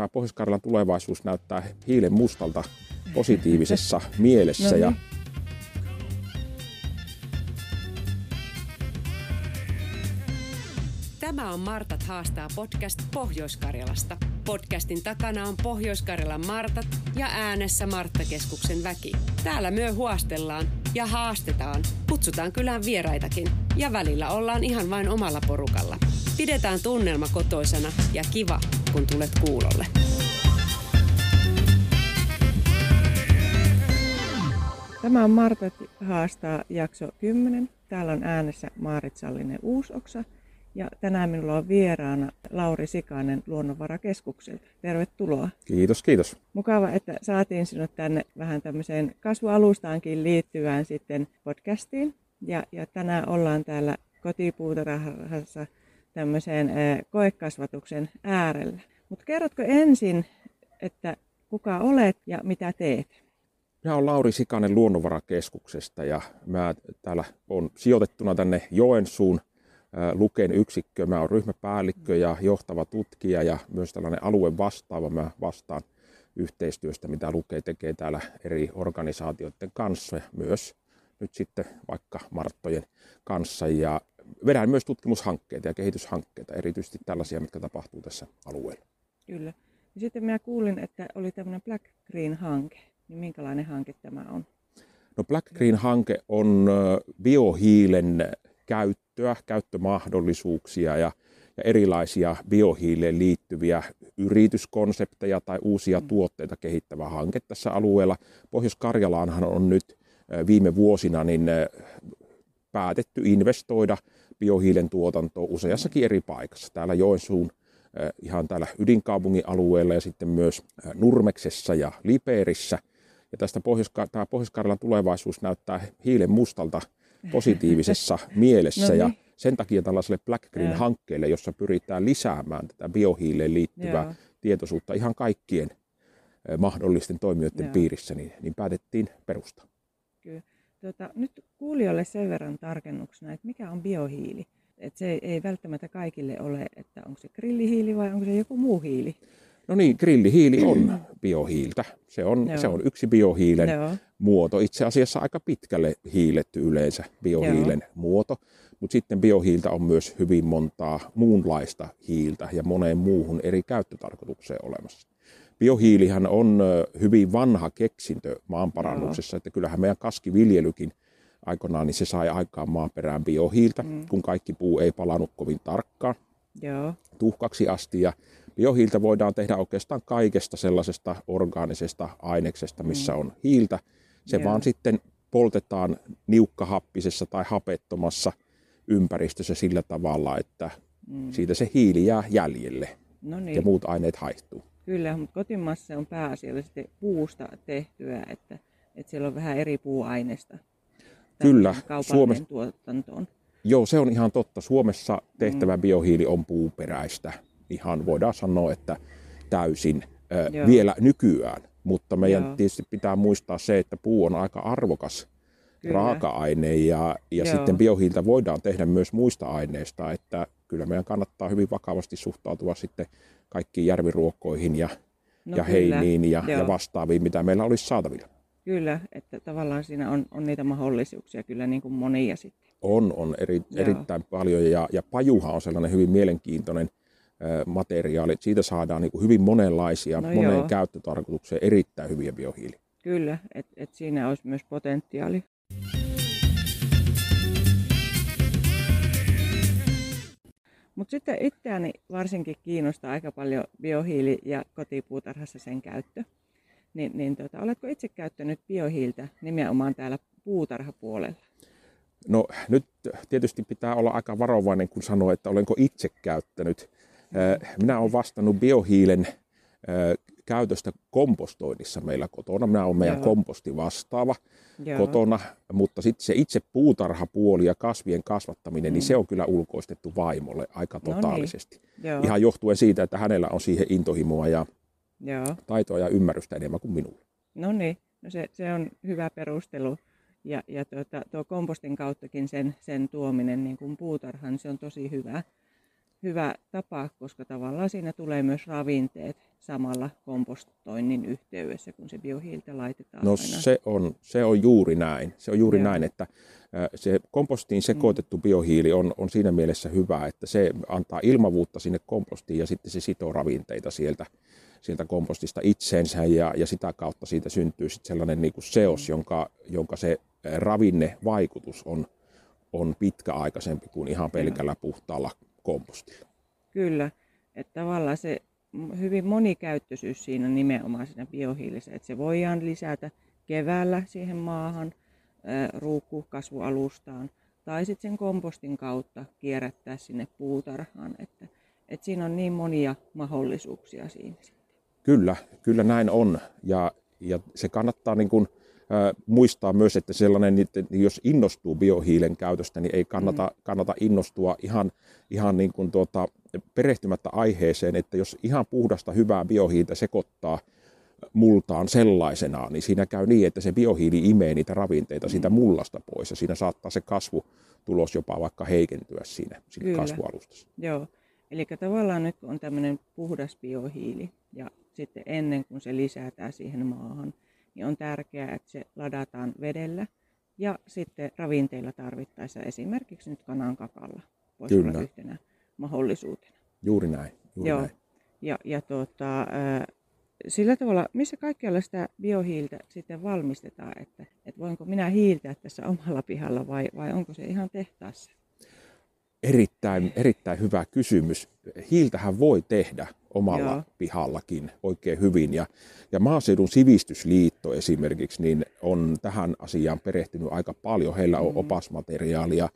tämä pohjois tulevaisuus näyttää hiilen mustalta positiivisessa mielessä. No niin. ja Tämä on Martat haastaa podcast Pohjois-Karjalasta. Podcastin takana on Pohjois-Karjalan Martat ja äänessä Marttakeskuksen väki. Täällä myö huostellaan ja haastetaan. Kutsutaan kylään vieraitakin ja välillä ollaan ihan vain omalla porukalla. Pidetään tunnelma kotoisena ja kiva, kun tulet kuulolle. Tämä on Martat haastaa jakso 10. Täällä on äänessä Maarit Sallinen Uusoksa – ja tänään minulla on vieraana Lauri Sikanen Luonnonvarakeskukselta. Tervetuloa. Kiitos, kiitos. Mukava, että saatiin sinut tänne vähän tämmöiseen kasvualustaankin liittyvään sitten podcastiin. Ja, ja tänään ollaan täällä kotipuutarhassa tämmöiseen koekasvatuksen äärellä. Mutta kerrotko ensin, että kuka olet ja mitä teet? Minä olen Lauri Sikanen Luonnonvarakeskuksesta ja mä täällä on sijoitettuna tänne Joensuun Luken yksikkö. Mä olen ryhmäpäällikkö ja johtava tutkija ja myös tällainen alue vastaava. Mä vastaan yhteistyöstä, mitä Luke tekee täällä eri organisaatioiden kanssa ja myös nyt sitten vaikka Marttojen kanssa. Ja vedän myös tutkimushankkeita ja kehityshankkeita, erityisesti tällaisia, mitkä tapahtuu tässä alueella. Kyllä. Ja sitten minä kuulin, että oli tämmöinen Black Green-hanke. Niin minkälainen hanke tämä on? No Black Green-hanke on biohiilen käyttöä, käyttömahdollisuuksia ja, ja erilaisia biohiileen liittyviä yrityskonsepteja tai uusia mm. tuotteita kehittävä hanke tässä alueella. Pohjois-Karjalaanhan on nyt viime vuosina niin päätetty investoida biohiilen tuotantoon useassakin eri paikassa. Täällä Joensuun ihan täällä ydinkaupungin alueella ja sitten myös Nurmeksessa ja Lipeerissä. Ja tästä Pohjois- tämä Pohjois-Karjalan tulevaisuus näyttää hiilen mustalta positiivisessa mielessä. no niin. Ja sen takia tällaiselle Black Green-hankkeelle, jossa pyritään lisäämään tätä biohiileen liittyvää Joo. tietoisuutta ihan kaikkien mahdollisten toimijoiden Joo. piirissä, niin, niin päätettiin perustaa. Kyllä. Tuota, nyt kuulijoille sen verran tarkennuksena, että mikä on biohiili? Että se ei välttämättä kaikille ole, että onko se grillihiili vai onko se joku muu hiili. No niin, grillihiili on biohiiltä. Se on, se on yksi biohiilen Joo. muoto. Itse asiassa aika pitkälle hiiletty yleensä biohiilen Joo. muoto. Mutta sitten biohiiltä on myös hyvin montaa muunlaista hiiltä ja moneen muuhun eri käyttötarkoitukseen olemassa. Biohiilihän on hyvin vanha keksintö maanparannuksessa, että kyllähän meidän kaskiviljelykin aikoinaan, niin se sai aikaan maaperään biohiiltä, mm. kun kaikki puu ei palannut kovin tarkkaan Joo. tuhkaksi asti. Ja Biohiiltä voidaan tehdä oikeastaan kaikesta sellaisesta orgaanisesta aineksesta, missä mm. on hiiltä. Se Joo. vaan sitten poltetaan niukkahappisessa tai hapettomassa ympäristössä sillä tavalla, että mm. siitä se hiili jää jäljelle no niin. ja muut aineet haihtuu. Kyllä, mutta kotimassa on pääasiallisesti puusta tehtyä, että, että siellä on vähän eri puuaineista. Kyllä, Suomessa tuotantoon. Joo, se on ihan totta. Suomessa tehtävä mm. biohiili on puuperäistä ihan voidaan sanoa, että täysin ö, vielä nykyään. Mutta meidän Joo. tietysti pitää muistaa se, että puu on aika arvokas kyllä. raaka-aine ja, ja sitten biohiiltä voidaan tehdä myös muista aineista, että kyllä meidän kannattaa hyvin vakavasti suhtautua sitten kaikkiin järviruokkoihin ja, no ja heiniin ja, ja vastaaviin, mitä meillä olisi saatavilla. Kyllä, että tavallaan siinä on, on niitä mahdollisuuksia kyllä niin kuin monia sitten. On, on eri, erittäin paljon ja, ja pajuha on sellainen hyvin mielenkiintoinen materiaalit. Siitä saadaan niin kuin hyvin monenlaisia, no moneen joo. käyttötarkoitukseen erittäin hyviä biohiiliä. Kyllä, että et siinä olisi myös potentiaali. Mutta sitten itseäni varsinkin kiinnostaa aika paljon biohiili ja kotipuutarhassa sen käyttö. Niin, niin tota, oletko itse käyttänyt biohiiltä nimenomaan täällä puutarhapuolella? No nyt tietysti pitää olla aika varovainen, kun sanoo, että olenko itse käyttänyt. Minä olen vastannut biohiilen käytöstä kompostoinnissa meillä kotona. Minä olen meidän Joo. komposti vastaava Joo. kotona, mutta sitten se itse puutarhapuoli ja kasvien kasvattaminen, mm. niin se on kyllä ulkoistettu vaimolle aika totaalisesti. No niin. Ihan johtuen siitä, että hänellä on siihen intohimoa ja Joo. taitoa ja ymmärrystä enemmän kuin minulla. No niin, no se, se on hyvä perustelu. Ja, ja tuota, tuo kompostin kauttakin sen, sen tuominen niin kuin puutarhaan, se on tosi hyvä. Hyvä tapa, koska tavallaan siinä tulee myös ravinteet samalla kompostoinnin yhteydessä, kun se biohiiltä laitetaan. No aina. se on, se on juuri näin. Se on juuri Joo. näin, että se kompostiin sekoitettu mm. biohiili on, on siinä mielessä hyvä, että se antaa ilmavuutta sinne kompostiin ja sitten se sitoo ravinteita sieltä, sieltä kompostista itseensä ja, ja sitä kautta siitä syntyy sitten sellainen niin kuin seos, mm. jonka, jonka se ravinnevaikutus on, on pitkäaikaisempi kuin ihan pelkällä puhtaalla kompostilla. Kyllä, että tavallaan se hyvin monikäyttöisyys siinä nimenomaan siinä biohiilissä, että se voidaan lisätä keväällä siihen maahan, ruukkukasvualustaan, tai sitten sen kompostin kautta kierrättää sinne puutarhaan, että, että siinä on niin monia mahdollisuuksia siinä Kyllä, kyllä näin on, ja, ja se kannattaa niin kuin, muistaa myös, että sellainen, että jos innostuu biohiilen käytöstä, niin ei kannata, mm. kannata innostua ihan, ihan niin kuin tuota, perehtymättä aiheeseen, että jos ihan puhdasta hyvää biohiiltä sekoittaa multaan sellaisenaan, niin siinä käy niin, että se biohiili imee niitä ravinteita mm. siitä mullasta pois ja siinä saattaa se kasvutulos jopa vaikka heikentyä siinä, siinä kasvualustassa. Joo, eli tavallaan nyt on tämmöinen puhdas biohiili ja sitten ennen kuin se lisätään siihen maahan, niin on tärkeää, että se ladataan vedellä ja sitten ravinteilla tarvittaessa esimerkiksi nyt kanan kakalla voisi Kyllä. olla yhtenä mahdollisuutena. Juuri näin. Juuri Joo. näin. Ja, ja tuota, sillä tavalla, missä kaikkialla sitä biohiiltä sitten valmistetaan, että, että voinko minä hiiltää tässä omalla pihalla vai, vai onko se ihan tehtaassa? Erittäin, erittäin hyvä kysymys. Hiiltähän voi tehdä omalla Joo. pihallakin oikein hyvin. Ja, ja Maaseudun sivistysliitto esimerkiksi niin on tähän asiaan perehtynyt aika paljon. Heillä on mm. opasmateriaalia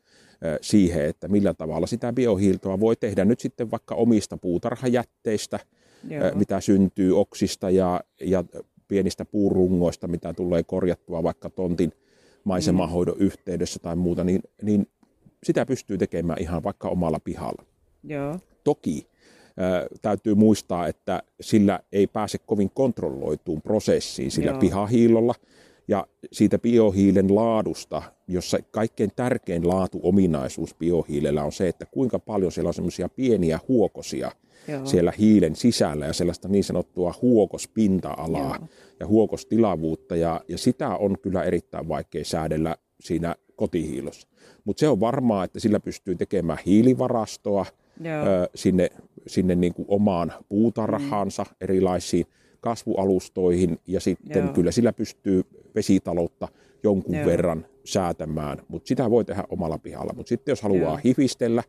siihen, että millä tavalla sitä biohiiltoa voi tehdä nyt sitten vaikka omista puutarhajätteistä, Joo. mitä syntyy oksista ja, ja pienistä puurungoista, mitä tulee korjattua vaikka tontin maisemahoidon mm. yhteydessä tai muuta, niin, niin sitä pystyy tekemään ihan vaikka omalla pihalla. Joo. Toki täytyy muistaa, että sillä ei pääse kovin kontrolloituun prosessiin sillä Joo. pihahiilolla ja siitä biohiilen laadusta, jossa kaikkein tärkein laatuominaisuus biohiilellä on se, että kuinka paljon siellä on semmoisia pieniä huokosia Joo. siellä hiilen sisällä ja sellaista niin sanottua huokospinta-alaa Joo. ja huokostilavuutta ja, ja sitä on kyllä erittäin vaikea säädellä siinä kotihiilossa. Mutta se on varmaa, että sillä pystyy tekemään hiilivarastoa ö, sinne, sinne niin kuin omaan puutarhaansa mm. erilaisiin kasvualustoihin ja sitten Joo. kyllä sillä pystyy vesitaloutta jonkun Joo. verran säätämään, mutta sitä voi tehdä omalla pihalla. Mutta sitten jos haluaa Joo. hifistellä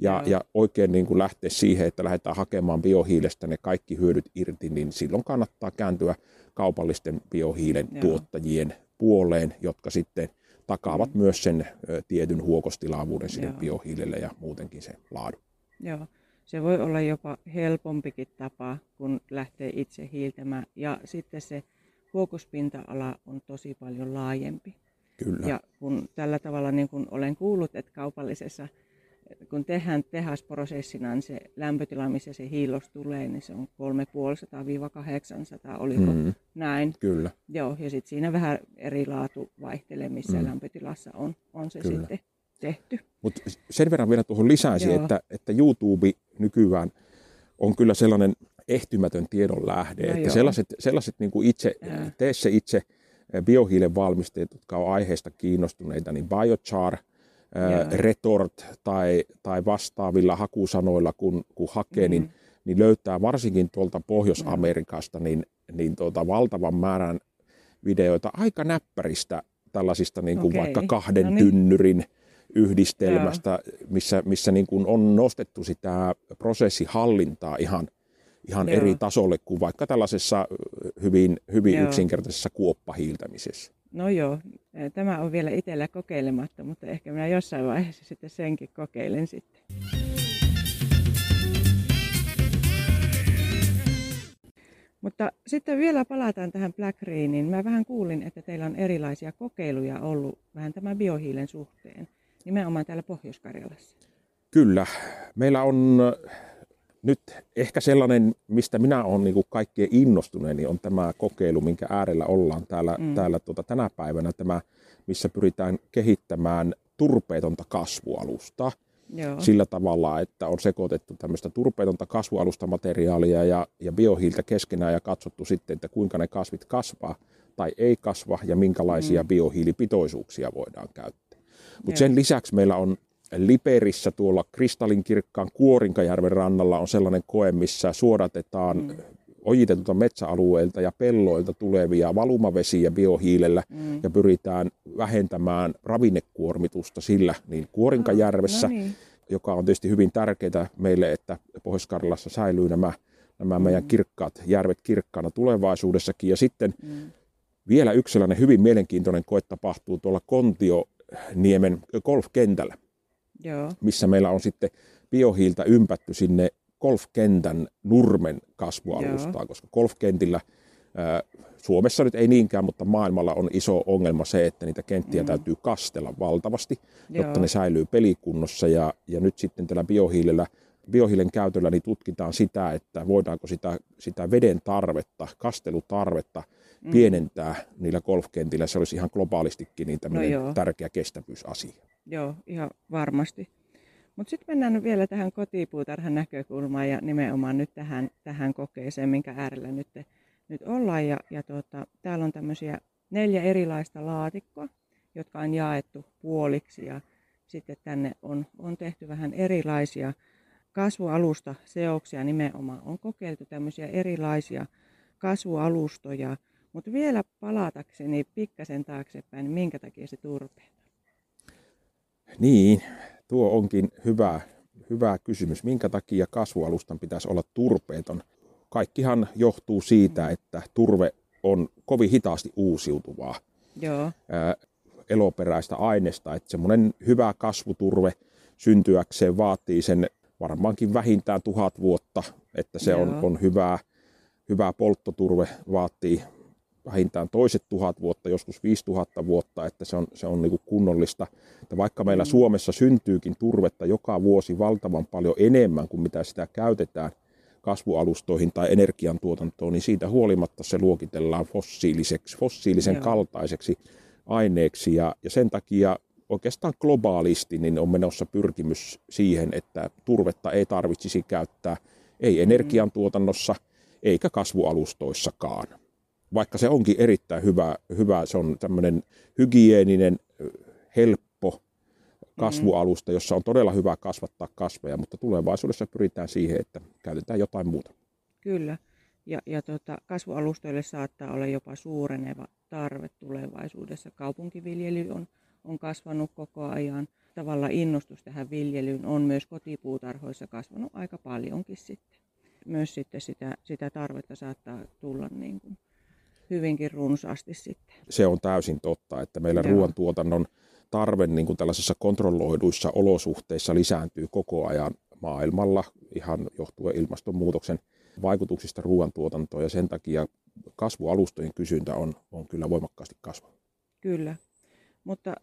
ja, ja oikein niin kuin lähteä siihen, että lähdetään hakemaan biohiilestä ne kaikki hyödyt irti, niin silloin kannattaa kääntyä kaupallisten biohiilen Joo. tuottajien puoleen, jotka sitten takaavat mm. myös sen tietyn huokostilavuuden sille Joo. biohiilelle ja muutenkin sen laadun. Joo, se voi olla jopa helpompikin tapa, kun lähtee itse hiiltämään. Ja sitten se huokospinta-ala on tosi paljon laajempi. Kyllä. Ja kun tällä tavalla, niin kun olen kuullut, että kaupallisessa kun tehdään tehasprosessina, niin se lämpötila, missä se hiilos tulee, niin se on 350-800, oliko mm. näin? Kyllä. Joo, ja sitten siinä vähän eri laatu vaihtelee, missä mm. lämpötilassa on, on se Kyllä. sitten tehty. Mutta sen verran vielä tuohon lisäisin, että, että YouTube nykyään on kyllä sellainen ehtymätön tiedon lähde, no että joo. sellaiset, sellaiset niin kuin itse, tee se itse biohiilen valmisteet, jotka on aiheesta kiinnostuneita, niin biochar – yeah. retort tai, tai vastaavilla hakusanoilla, kun, kun hakee, mm. niin, niin löytää varsinkin tuolta Pohjois-Amerikasta niin, niin tuota valtavan määrän videoita aika näppäristä tällaisista niin kuin okay. vaikka kahden no niin. tynnyrin yhdistelmästä, missä, missä niin kuin on nostettu sitä prosessihallintaa ihan, ihan eri tasolle kuin vaikka tällaisessa hyvin, hyvin yksinkertaisessa kuoppahiiltämisessä. No joo, tämä on vielä itsellä kokeilematta, mutta ehkä minä jossain vaiheessa sitten senkin kokeilen sitten. Mutta sitten vielä palataan tähän Black Greeniin. Mä vähän kuulin, että teillä on erilaisia kokeiluja ollut vähän tämän biohiilen suhteen, nimenomaan täällä Pohjois-Karjalassa. Kyllä. Meillä on nyt ehkä sellainen, mistä minä olen niin kaikkien innostuneeni, on tämä kokeilu, minkä äärellä ollaan täällä, mm. täällä tuota, tänä päivänä, tämä, missä pyritään kehittämään turpeetonta kasvualusta. Joo. sillä tavalla, että on sekoitettu tämmöistä turpeetonta kasvualustamateriaalia ja, ja biohiiltä keskenään ja katsottu sitten, että kuinka ne kasvit kasvaa tai ei kasva ja minkälaisia mm. biohiilipitoisuuksia voidaan käyttää. Mutta sen lisäksi meillä on Liperissä tuolla kristallinkirkkaan Kuorinkajärven rannalla on sellainen koe, missä suodatetaan mm. ojitetulta metsäalueilta ja pelloilta tulevia valumavesiä biohiilellä mm. ja pyritään vähentämään ravinnekuormitusta sillä niin Kuorinkajärvessä, no niin. joka on tietysti hyvin tärkeää meille, että Pohjois-Karjalassa säilyy nämä, nämä mm. meidän kirkkaat järvet kirkkaana tulevaisuudessakin. Ja sitten mm. vielä yksi sellainen hyvin mielenkiintoinen koe tapahtuu tuolla Kontio-niemen golfkentällä. Joo. missä meillä on sitten biohiiltä ympätty sinne golfkentän nurmen kasvualustaan, Joo. koska golfkentillä ää, Suomessa nyt ei niinkään, mutta maailmalla on iso ongelma se, että niitä kenttiä mm. täytyy kastella valtavasti, Joo. jotta ne säilyy pelikunnossa. Ja, ja nyt sitten tällä biohiilellä, biohiilen käytöllä niin tutkitaan sitä, että voidaanko sitä, sitä veden tarvetta, kastelutarvetta mm. pienentää niillä golfkentillä. Se olisi ihan globaalistikin niin no tärkeä kestävyysasia. Joo, ihan varmasti. Mutta sitten mennään vielä tähän kotipuutarhan näkökulmaan ja nimenomaan nyt tähän, tähän kokeeseen, minkä äärellä nyt, nyt ollaan. Ja, ja tuota, täällä on tämmöisiä neljä erilaista laatikkoa, jotka on jaettu puoliksi ja sitten tänne on, on tehty vähän erilaisia kasvualusta seoksia nimenomaan. On kokeiltu tämmöisiä erilaisia kasvualustoja, mutta vielä palatakseni pikkasen taaksepäin, niin minkä takia se turpeen niin, tuo onkin hyvä, hyvä kysymys. Minkä takia kasvualustan pitäisi olla turpeeton? Kaikkihan johtuu siitä, että turve on kovin hitaasti uusiutuvaa Joo. Ää, eloperäistä aineesta. Että semmoinen hyvä kasvuturve syntyäkseen vaatii sen varmaankin vähintään tuhat vuotta, että se on, on hyvää. Hyvä polttoturve vaatii vähintään toiset tuhat vuotta, joskus viisi tuhatta vuotta, että se on, se on niin kunnollista. Että vaikka meillä mm. Suomessa syntyykin turvetta joka vuosi valtavan paljon enemmän kuin mitä sitä käytetään kasvualustoihin tai energiantuotantoon, niin siitä huolimatta se luokitellaan fossiiliseksi, fossiilisen Joo. kaltaiseksi aineeksi. Ja, ja sen takia oikeastaan globaalisti niin on menossa pyrkimys siihen, että turvetta ei tarvitsisi käyttää ei mm. energiantuotannossa eikä kasvualustoissakaan vaikka se onkin erittäin hyvä, hyvä se on tämmöinen hygieninen, helppo kasvualusta, jossa on todella hyvä kasvattaa kasveja, mutta tulevaisuudessa pyritään siihen, että käytetään jotain muuta. Kyllä. Ja, ja tuota, kasvualustoille saattaa olla jopa suureneva tarve tulevaisuudessa. Kaupunkiviljely on, on kasvanut koko ajan. Tavalla innostus tähän viljelyyn on myös kotipuutarhoissa kasvanut aika paljonkin sitten. Myös sitten sitä, sitä tarvetta saattaa tulla niin kuin hyvinkin runsaasti sitten. Se on täysin totta, että meillä Joo. ruoantuotannon tarve niin kuin tällaisissa kontrolloiduissa olosuhteissa lisääntyy koko ajan maailmalla ihan johtuen ilmastonmuutoksen vaikutuksista ruoantuotantoon ja sen takia kasvualustojen kysyntä on, on kyllä voimakkaasti kasvanut. Kyllä, mutta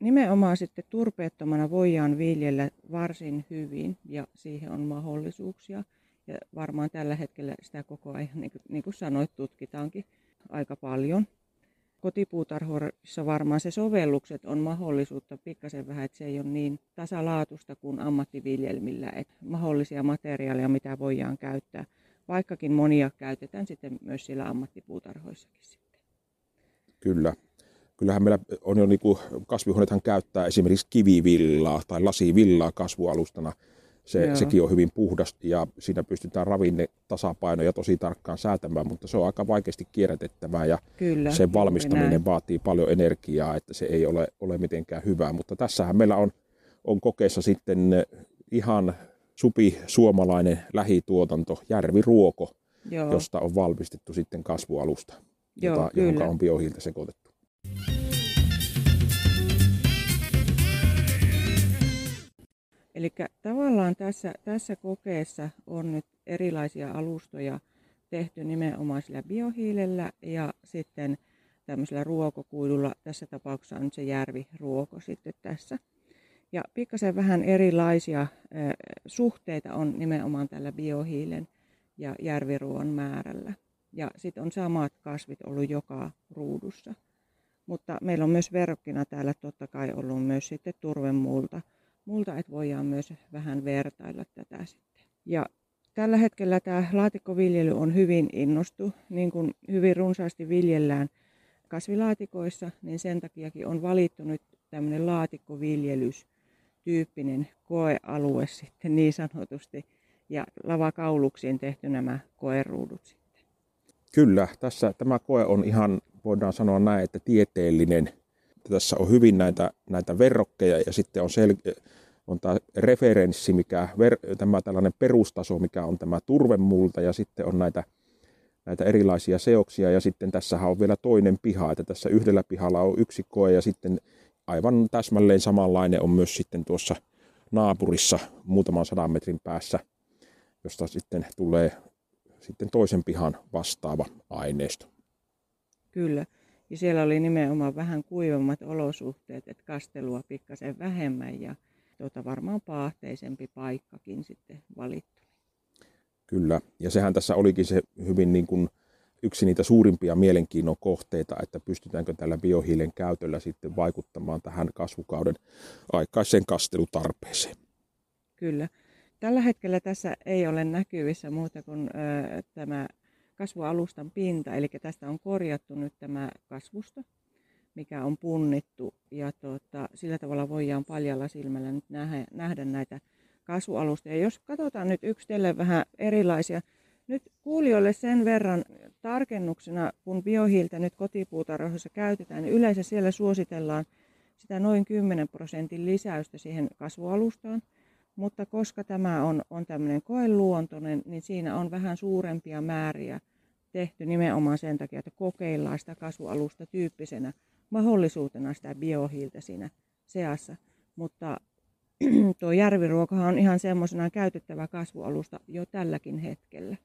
nimenomaan sitten turpeettomana voidaan viljellä varsin hyvin ja siihen on mahdollisuuksia. Ja varmaan tällä hetkellä sitä koko ajan, niin kuin, niin kuin sanoit, tutkitaankin aika paljon. Kotipuutarhoissa varmaan se sovellukset on mahdollisuutta pikkasen vähän, että se ei ole niin tasalaatusta kuin ammattiviljelmillä, että mahdollisia materiaaleja, mitä voidaan käyttää, vaikkakin monia käytetään sitten myös siellä ammattipuutarhoissakin sitten. Kyllä. Kyllähän meillä on jo niin kuin kasvihuoneethan käyttää esimerkiksi kivivillaa tai lasivillaa kasvualustana se, sekin on hyvin puhdas ja siinä pystytään ravinne tasapainoja tosi tarkkaan säätämään, mutta se on aika vaikeasti kierrätettävää ja Kyllä, sen valmistaminen näin. vaatii paljon energiaa, että se ei ole, ole mitenkään hyvää. Mutta tässähän meillä on, on kokeessa sitten ihan supi suomalainen lähituotanto, järviruoko, Joo. josta on valmistettu sitten kasvualusta, Joo, jota, johon on biohiiltä sekoitettu. Eli tavallaan tässä, tässä kokeessa on nyt erilaisia alustoja tehty nimenomaan sillä biohiilellä ja sitten tämmöisellä ruokokuidulla, tässä tapauksessa on se järviruoko sitten tässä. Ja pikkasen vähän erilaisia suhteita on nimenomaan tällä biohiilen ja järviruon määrällä. Ja sitten on samat kasvit ollut joka ruudussa. Mutta meillä on myös verrokkina täällä totta kai ollut myös sitten turvemuulta multa, että voidaan myös vähän vertailla tätä sitten. Ja tällä hetkellä tämä laatikkoviljely on hyvin innostu, niin kuin hyvin runsaasti viljellään kasvilaatikoissa, niin sen takiakin on valittu nyt tämmöinen laatikkoviljelys tyyppinen koealue sitten niin sanotusti ja lavakauluksiin tehty nämä koeruudut sitten. Kyllä, tässä tämä koe on ihan, voidaan sanoa näin, että tieteellinen. Tässä on hyvin näitä, näitä verrokkeja ja sitten on, sel- on tämä referenssi, mikä, ver- tämä tällainen perustaso, mikä on tämä turvemulta ja sitten on näitä, näitä erilaisia seoksia ja sitten tässä on vielä toinen piha, että tässä yhdellä pihalla on yksi koe ja sitten aivan täsmälleen samanlainen on myös sitten tuossa naapurissa muutaman sadan metrin päässä, josta sitten tulee sitten toisen pihan vastaava aineisto. Kyllä. Ja siellä oli nimenomaan vähän kuivemmat olosuhteet, että kastelua pikkasen vähemmän ja tuota, varmaan paahteisempi paikkakin sitten valittu. Kyllä, ja sehän tässä olikin se hyvin niin kuin yksi niitä suurimpia mielenkiinnon kohteita, että pystytäänkö tällä biohiilen käytöllä sitten vaikuttamaan tähän kasvukauden aikaiseen kastelutarpeeseen. Kyllä. Tällä hetkellä tässä ei ole näkyvissä muuta kuin ö, tämä kasvualustan pinta, eli tästä on korjattu nyt tämä kasvusto, mikä on punnittu, ja tuota, sillä tavalla voidaan paljalla silmällä nyt nähdä, nähdä näitä kasvualusta. Ja jos katsotaan nyt yksitellen vähän erilaisia, nyt kuulijoille sen verran tarkennuksena, kun biohiiltä nyt kotipuutarhoissa käytetään, niin yleensä siellä suositellaan sitä noin 10 prosentin lisäystä siihen kasvualustaan. Mutta koska tämä on, on tämmöinen koeluontoinen, niin siinä on vähän suurempia määriä tehty nimenomaan sen takia, että kokeillaan sitä kasvualusta tyyppisenä mahdollisuutena sitä biohiiltä siinä seassa. Mutta tuo järviruokahan on ihan semmoisena käytettävä kasvualusta jo tälläkin hetkellä.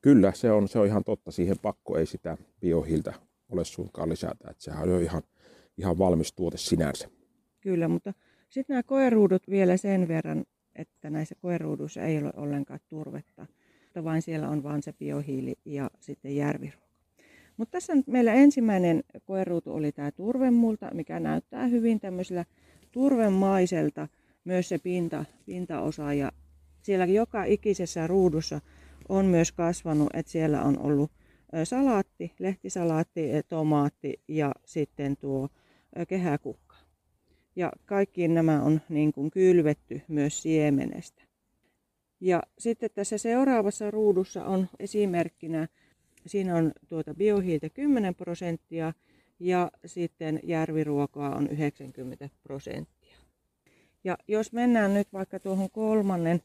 Kyllä, se on, se on ihan totta. Siihen pakko ei sitä biohiiltä ole suinkaan lisätä. Että sehän on jo ihan, ihan valmis tuote sinänsä. Kyllä, mutta sitten nämä koeruudut vielä sen verran, että näissä koeruuduissa ei ole ollenkaan turvetta, vaan siellä on vain se biohiili ja sitten järviruoka. Mutta tässä meillä ensimmäinen koeruutu oli tämä turvemulta, mikä näyttää hyvin tämmöisellä turvemaiselta myös se pinta, pintaosa. Ja siellä joka ikisessä ruudussa on myös kasvanut, että siellä on ollut salaatti, lehtisalaatti, tomaatti ja sitten tuo kehäkukka. Ja kaikkiin nämä on niin kuin kylvetty myös siemenestä. Ja sitten tässä seuraavassa ruudussa on esimerkkinä, siinä on tuota biohiiltä 10 prosenttia ja sitten järviruokaa on 90 prosenttia. Ja jos mennään nyt vaikka tuohon kolmannen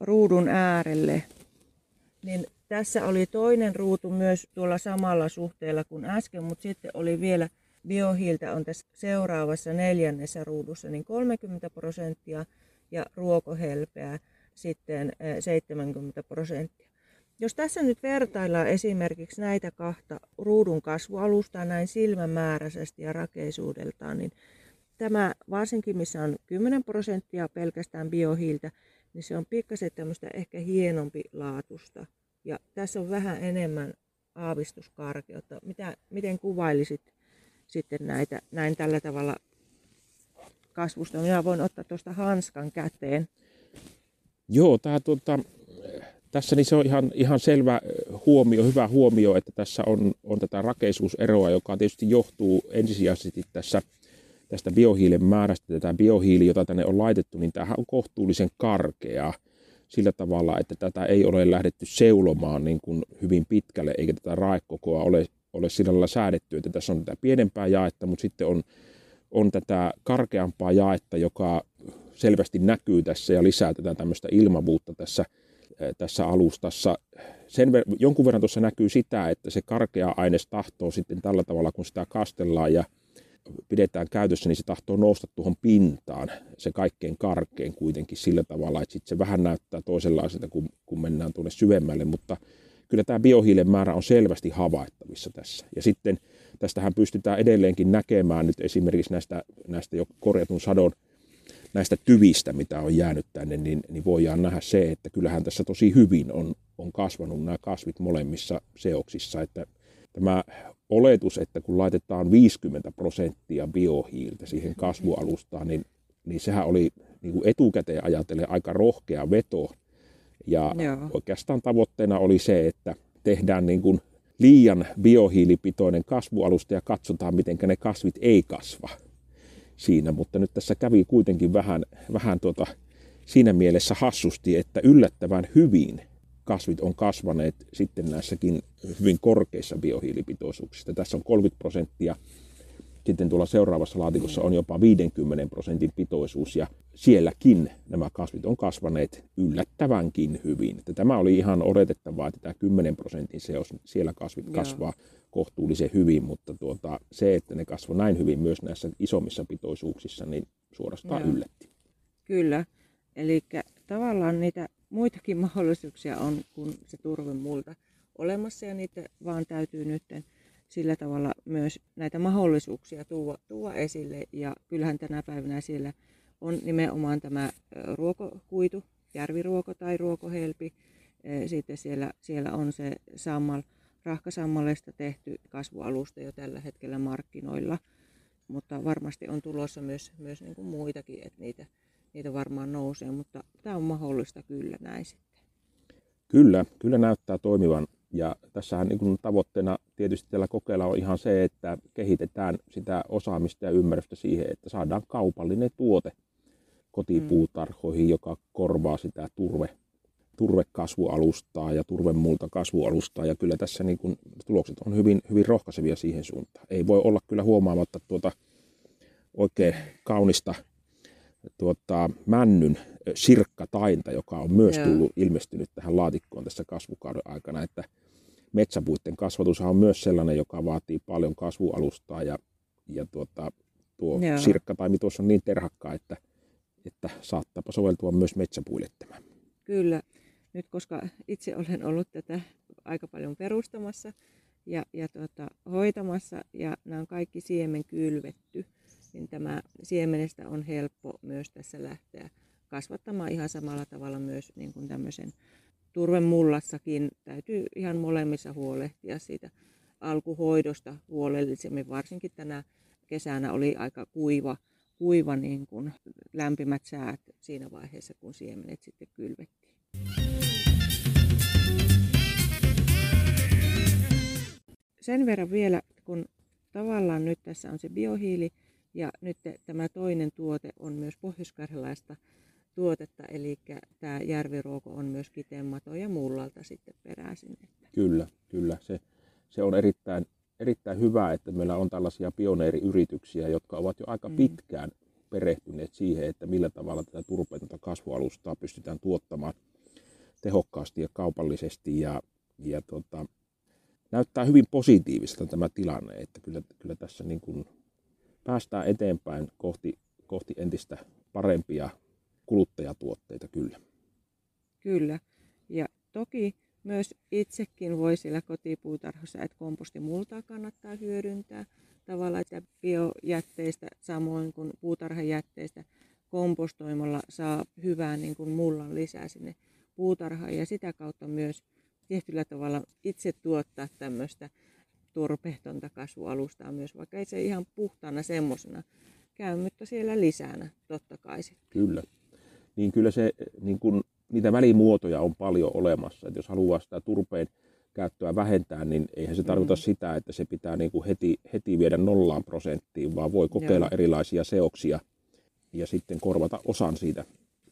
ruudun äärelle, niin tässä oli toinen ruutu myös tuolla samalla suhteella kuin äsken, mutta sitten oli vielä biohiiltä on tässä seuraavassa neljännessä ruudussa niin 30 prosenttia ja ruokohelpeää sitten 70 prosenttia. Jos tässä nyt vertaillaan esimerkiksi näitä kahta ruudun kasvualustaa näin silmämääräisesti ja rakeisuudeltaan, niin tämä varsinkin missä on 10 prosenttia pelkästään biohiiltä, niin se on pikkasen tämmöistä ehkä hienompi laatusta. Ja tässä on vähän enemmän aavistuskarkeutta. Mitä, miten kuvailisit sitten näitä näin tällä tavalla kasvusta? Minä voin ottaa tuosta hanskan käteen. Joo, tää, tuota, tässä niin se on ihan, ihan selvä huomio, hyvä huomio, että tässä on, on tätä rakeisuuseroa, joka tietysti johtuu ensisijaisesti tässä tästä biohiilen määrästä. Tätä biohiili, jota tänne on laitettu, niin tämähän on kohtuullisen karkea sillä tavalla, että tätä ei ole lähdetty seulomaan niin kuin hyvin pitkälle, eikä tätä raekokoa ole, ole sillä lailla säädetty, että tässä on tätä pienempää jaetta, mutta sitten on, on tätä karkeampaa jaetta, joka selvästi näkyy tässä ja lisää tätä tämmöistä ilmavuutta tässä, tässä alustassa. Sen ver- jonkun verran tuossa näkyy sitä, että se karkea aines tahtoo sitten tällä tavalla, kun sitä kastellaan ja pidetään käytössä, niin se tahtoo nousta tuohon pintaan, se kaikkein karkein kuitenkin sillä tavalla, että sit se vähän näyttää toisenlaiselta, kun, kun mennään tuonne syvemmälle, mutta kyllä tämä biohiilen määrä on selvästi havaittavissa tässä. Ja sitten tästähän pystytään edelleenkin näkemään nyt esimerkiksi näistä, näistä jo korjatun sadon näistä tyvistä, mitä on jäänyt tänne, niin, niin voidaan nähdä se, että kyllähän tässä tosi hyvin on, on kasvanut nämä kasvit molemmissa seoksissa, että tämä oletus, että kun laitetaan 50 prosenttia biohiiltä siihen kasvualustaan, niin niin sehän oli niin kuin etukäteen ajatellen aika rohkea veto. Ja Joo. oikeastaan tavoitteena oli se, että tehdään niin kuin liian biohiilipitoinen kasvualusta ja katsotaan, miten ne kasvit ei kasva siinä. Mutta nyt tässä kävi kuitenkin vähän, vähän tuota, siinä mielessä hassusti, että yllättävän hyvin kasvit on kasvaneet sitten näissäkin hyvin korkeissa biohiilipitoisuuksissa. Tässä on 30 prosenttia, sitten tuolla seuraavassa laatikossa on jopa 50 prosentin pitoisuus ja sielläkin nämä kasvit on kasvaneet yllättävänkin hyvin. Että tämä oli ihan odotettavaa, että tämä 10 prosentin seos, siellä kasvit Joo. kasvaa kohtuullisen hyvin, mutta tuota, se, että ne kasvoi näin hyvin myös näissä isommissa pitoisuuksissa, niin suorastaan Joo. yllätti. Kyllä. Eli tavallaan niitä muitakin mahdollisuuksia on kuin se turvemulta olemassa ja niitä vaan täytyy nyt sillä tavalla myös näitä mahdollisuuksia tuoda, tuoda esille. Ja kyllähän tänä päivänä siellä on nimenomaan tämä ruokokuitu, järviruoko tai ruokohelpi. Sitten siellä, siellä on se sammal, rahkasammalesta tehty kasvualusta jo tällä hetkellä markkinoilla. Mutta varmasti on tulossa myös, myös niin kuin muitakin, että niitä, niitä varmaan nousee, mutta tämä on mahdollista kyllä näin sitten. Kyllä, kyllä näyttää toimivan. Ja tässähän niin kuin tavoitteena tietysti tällä kokeilla on ihan se, että kehitetään sitä osaamista ja ymmärrystä siihen, että saadaan kaupallinen tuote kotipuutarhoihin, joka korvaa sitä turve, turvekasvualustaa ja turvemulta kasvualustaa. Ja kyllä tässä niin kuin tulokset on hyvin, hyvin rohkaisevia siihen suuntaan. Ei voi olla kyllä huomaamatta tuota oikein kaunista tuota, männyn sirkkatainta, joka on myös tullut ilmestynyt tähän laatikkoon tässä kasvukauden aikana, että metsäpuiden kasvatus on myös sellainen, joka vaatii paljon kasvualustaa ja, ja tuota, tuo Joo. sirkkataimi tuossa on niin terhakkaa, että, että saattaapa soveltua myös metsäpuille tämä. Kyllä. Nyt koska itse olen ollut tätä aika paljon perustamassa ja, ja tuota, hoitamassa ja nämä on kaikki siemen kylvetty, niin tämä siemenestä on helppo myös tässä lähteä kasvattamaan ihan samalla tavalla myös niin kuin tämmöisen turvemullassakin. Täytyy ihan molemmissa huolehtia siitä alkuhoidosta huolellisemmin, varsinkin tänä kesänä oli aika kuiva, kuiva niin kuin lämpimät säät siinä vaiheessa, kun siemenet sitten kylvettiin. Sen verran vielä, kun tavallaan nyt tässä on se biohiili ja nyt tämä toinen tuote on myös pohjoiskarjalaista tuotetta, eli tämä järviruoko on myös kiteenmato ja mullalta sitten peräisin. Kyllä, kyllä. Se, se on erittäin, erittäin hyvä, että meillä on tällaisia pioneeriyrityksiä, jotka ovat jo aika Mm. pitkään perehtyneet siihen, että millä tavalla tätä turpeetonta kasvualustaa pystytään tuottamaan tehokkaasti ja kaupallisesti. Ja, ja tota, näyttää hyvin positiiviselta tämä tilanne, että kyllä, kyllä tässä niin kuin päästään eteenpäin kohti, kohti entistä parempia kuluttajatuotteita kyllä. Kyllä. Ja toki myös itsekin voi siellä kotipuutarhassa, että kompostimultaa kannattaa hyödyntää tavallaan että biojätteistä samoin kuin puutarhajätteistä kompostoimalla saa hyvää niin kuin mullan lisää sinne puutarhaan ja sitä kautta myös tietyllä tavalla itse tuottaa tämmöistä turpeetonta kasvualustaa myös, vaikka ei se ihan puhtaana semmoisena käy, mutta siellä lisänä totta kai sitten. Kyllä. Niin kyllä se, niin kun, niitä välimuotoja on paljon olemassa. Et jos haluaa sitä turpeen käyttöä vähentää, niin eihän se tarkoita Mm. sitä, että se pitää niin kuin heti, heti viedä nollaan prosenttiin, vaan voi kokeilla Joo. erilaisia seoksia ja sitten korvata osan siitä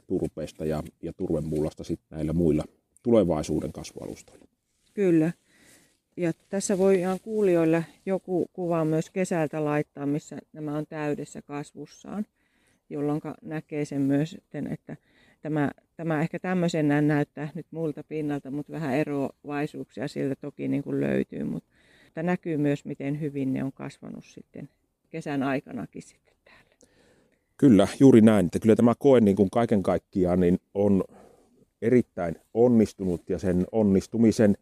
turpeesta ja, ja turvemullasta sitten näillä muilla tulevaisuuden kasvualustoilla. Kyllä. Ja tässä voi ihan kuulijoille joku kuva myös kesältä laittaa, missä nämä on täydessä kasvussaan, jolloin näkee sen myös, että tämä, tämä ehkä tämmöisenään näyttää nyt muulta pinnalta, mutta vähän eroavaisuuksia sieltä toki niin kuin löytyy, mutta näkyy myös, miten hyvin ne on kasvanut sitten kesän aikanakin sitten täällä. Kyllä, juuri näin. Että kyllä tämä koe niin kuin kaiken kaikkiaan niin on erittäin onnistunut ja sen onnistumisen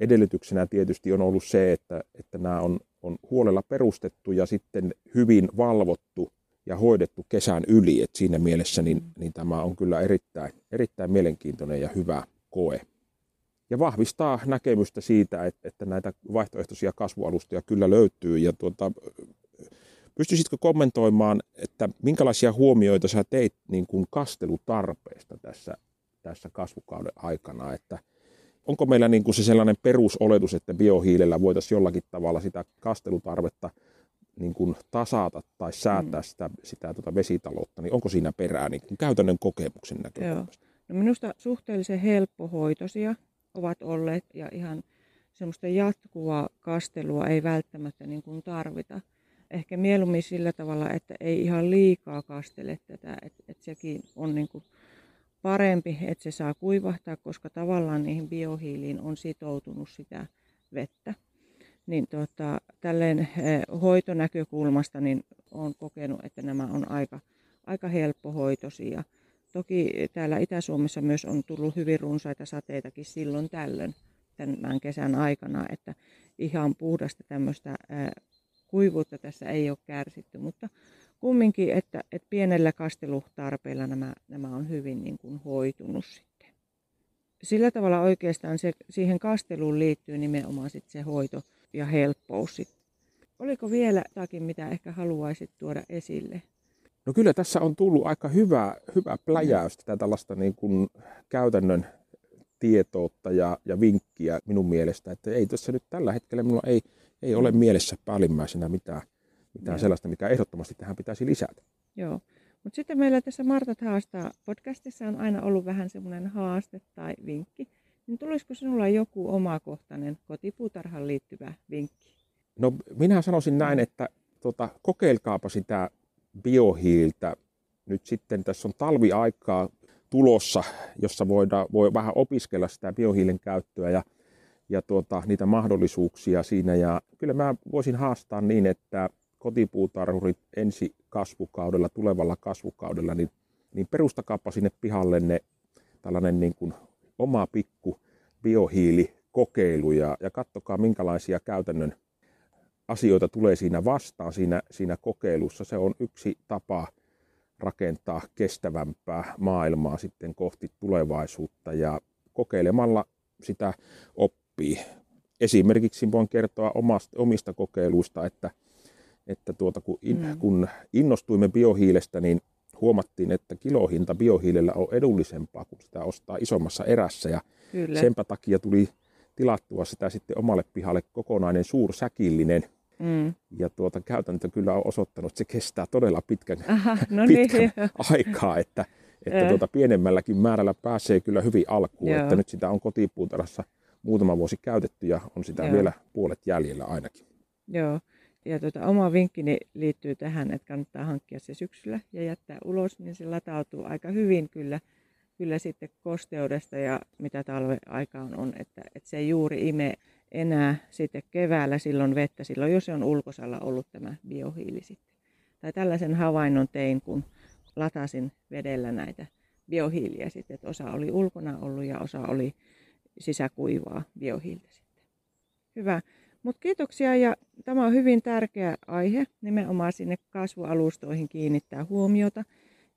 edellytyksenä tietysti on ollut se, että, että nämä on, on huolella perustettu ja sitten hyvin valvottu ja hoidettu kesän yli. Et siinä mielessä niin, niin tämä on kyllä erittäin, erittäin mielenkiintoinen ja hyvä koe. Ja vahvistaa näkemystä siitä, että, että näitä vaihtoehtoisia kasvualustoja kyllä löytyy. Ja tuota, Pystyisitkö kommentoimaan, että minkälaisia huomioita sä teit niin kuin kastelutarpeesta tässä, tässä kasvukauden aikana, että onko meillä niin kuin se sellainen perusoletus, että biohiilellä voitaisiin jollakin tavalla sitä kastelutarvetta niin kuin tasata tai säätää mm. sitä, sitä tuota vesitaloutta, niin onko siinä perää niin kuin käytännön kokemuksen näkökulmasta? No minusta suhteellisen helppohoitoisia ovat olleet ja ihan semmoista jatkuvaa kastelua ei välttämättä niin kuin tarvita. Ehkä mieluummin sillä tavalla, että ei ihan liikaa kastele tätä, että, että sekin on niin kuin parempi, että se saa kuivahtaa, koska tavallaan niihin biohiiliin on sitoutunut sitä vettä. Niin tota, tälleen eh, hoitonäkökulmasta niin olen kokenut, että nämä on aika, aika helppohoitoisia. Toki täällä Itä-Suomessa myös on tullut hyvin runsaita sateitakin silloin tällöin tämän kesän aikana, että ihan puhdasta tämmöistä eh, kuivuutta tässä ei ole kärsitty, mutta kumminkin, että, että pienellä kastelutarpeella nämä, nämä on hyvin niin kuin hoitunut sitten. Sillä tavalla oikeastaan se, siihen kasteluun liittyy nimenomaan sitten se hoito ja helppous. Sitten. Oliko vielä jotakin, mitä ehkä haluaisit tuoda esille? No kyllä tässä on tullut aika hyvä, hyvä pläjäys tätä tällaista niin kuin käytännön tietoutta ja, ja vinkkiä minun mielestä, että ei tässä nyt tällä hetkellä minulla ei, ei ole mm. mielessä päällimmäisenä mitään mitään Joo. sellaista, mikä ehdottomasti tähän pitäisi lisätä. Joo. Mutta sitten meillä tässä Martat haastaa podcastissa on aina ollut vähän semmoinen haaste tai vinkki. Niin tulisiko sinulla joku omakohtainen kotipuutarhan liittyvä vinkki? No minä sanoisin näin, että tota, kokeilkaapa sitä biohiiltä. Nyt sitten tässä on talviaikaa tulossa, jossa voidaan, voi vähän opiskella sitä biohiilen käyttöä ja, ja tuota, niitä mahdollisuuksia siinä. Ja kyllä mä voisin haastaa niin, että kotipuutarhurit ensi kasvukaudella, tulevalla kasvukaudella, niin, niin perustakaapa sinne pihalle ne tällainen niin kuin oma pikku biohiilikokeilu ja, ja katsokaa minkälaisia käytännön asioita tulee siinä vastaan siinä, siinä kokeilussa. Se on yksi tapa rakentaa kestävämpää maailmaa sitten kohti tulevaisuutta ja kokeilemalla sitä oppii. Esimerkiksi voin kertoa omasta, omista kokeiluista, että että tuota, kun, in, mm. kun innostuimme biohiilestä, niin huomattiin, että kilohinta biohiilellä on edullisempaa, kun sitä ostaa isommassa erässä. Ja Kyllä. senpä takia tuli tilattua sitä sitten omalle pihalle kokonainen suursäkillinen. Mm. Ja tuota, käytäntö kyllä on osoittanut, että se kestää todella pitkän, Aha, no niin, pitkän niin, aikaa, että, että tuota, pienemmälläkin määrällä pääsee kyllä hyvin alkuun. Joo. Että nyt sitä on kotipuutarhassa muutama vuosi käytetty ja on sitä Joo. vielä puolet jäljellä ainakin. Joo ja tuota, oma vinkkini liittyy tähän, että kannattaa hankkia se syksyllä ja jättää ulos, niin se latautuu aika hyvin kyllä, kyllä sitten kosteudesta ja mitä talve aikaan on, että, että se juuri ime enää sitten keväällä silloin vettä, silloin jos se on ulkosalla ollut tämä biohiili sitten. Tai tällaisen havainnon tein, kun latasin vedellä näitä biohiiliä sitten, että osa oli ulkona ollut ja osa oli sisäkuivaa biohiiltä sitten. Hyvä. Mutta kiitoksia ja tämä on hyvin tärkeä aihe, nimenomaan sinne kasvualustoihin kiinnittää huomiota.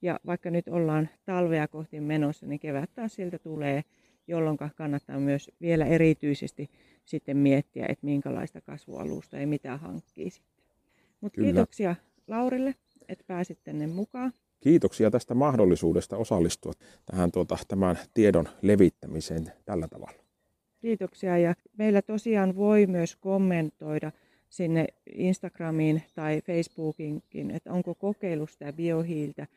Ja vaikka nyt ollaan talvea kohti menossa, niin kevät taas siltä tulee, jolloin kannattaa myös vielä erityisesti sitten miettiä, että minkälaista kasvualusta ja mitä hankkii sitten. Mutta kiitoksia Laurille, että pääsit tänne mukaan. Kiitoksia tästä mahdollisuudesta osallistua tähän tuota, tämän tiedon levittämiseen tällä tavalla. Kiitoksia ja meillä tosiaan voi myös kommentoida sinne Instagramiin tai Facebookinkin, että onko kokeillut sitä biohiiltä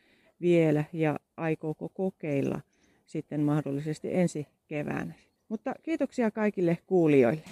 vielä ja aikooko kokeilla sitten mahdollisesti ensi keväänä. Mutta kiitoksia kaikille kuulijoille.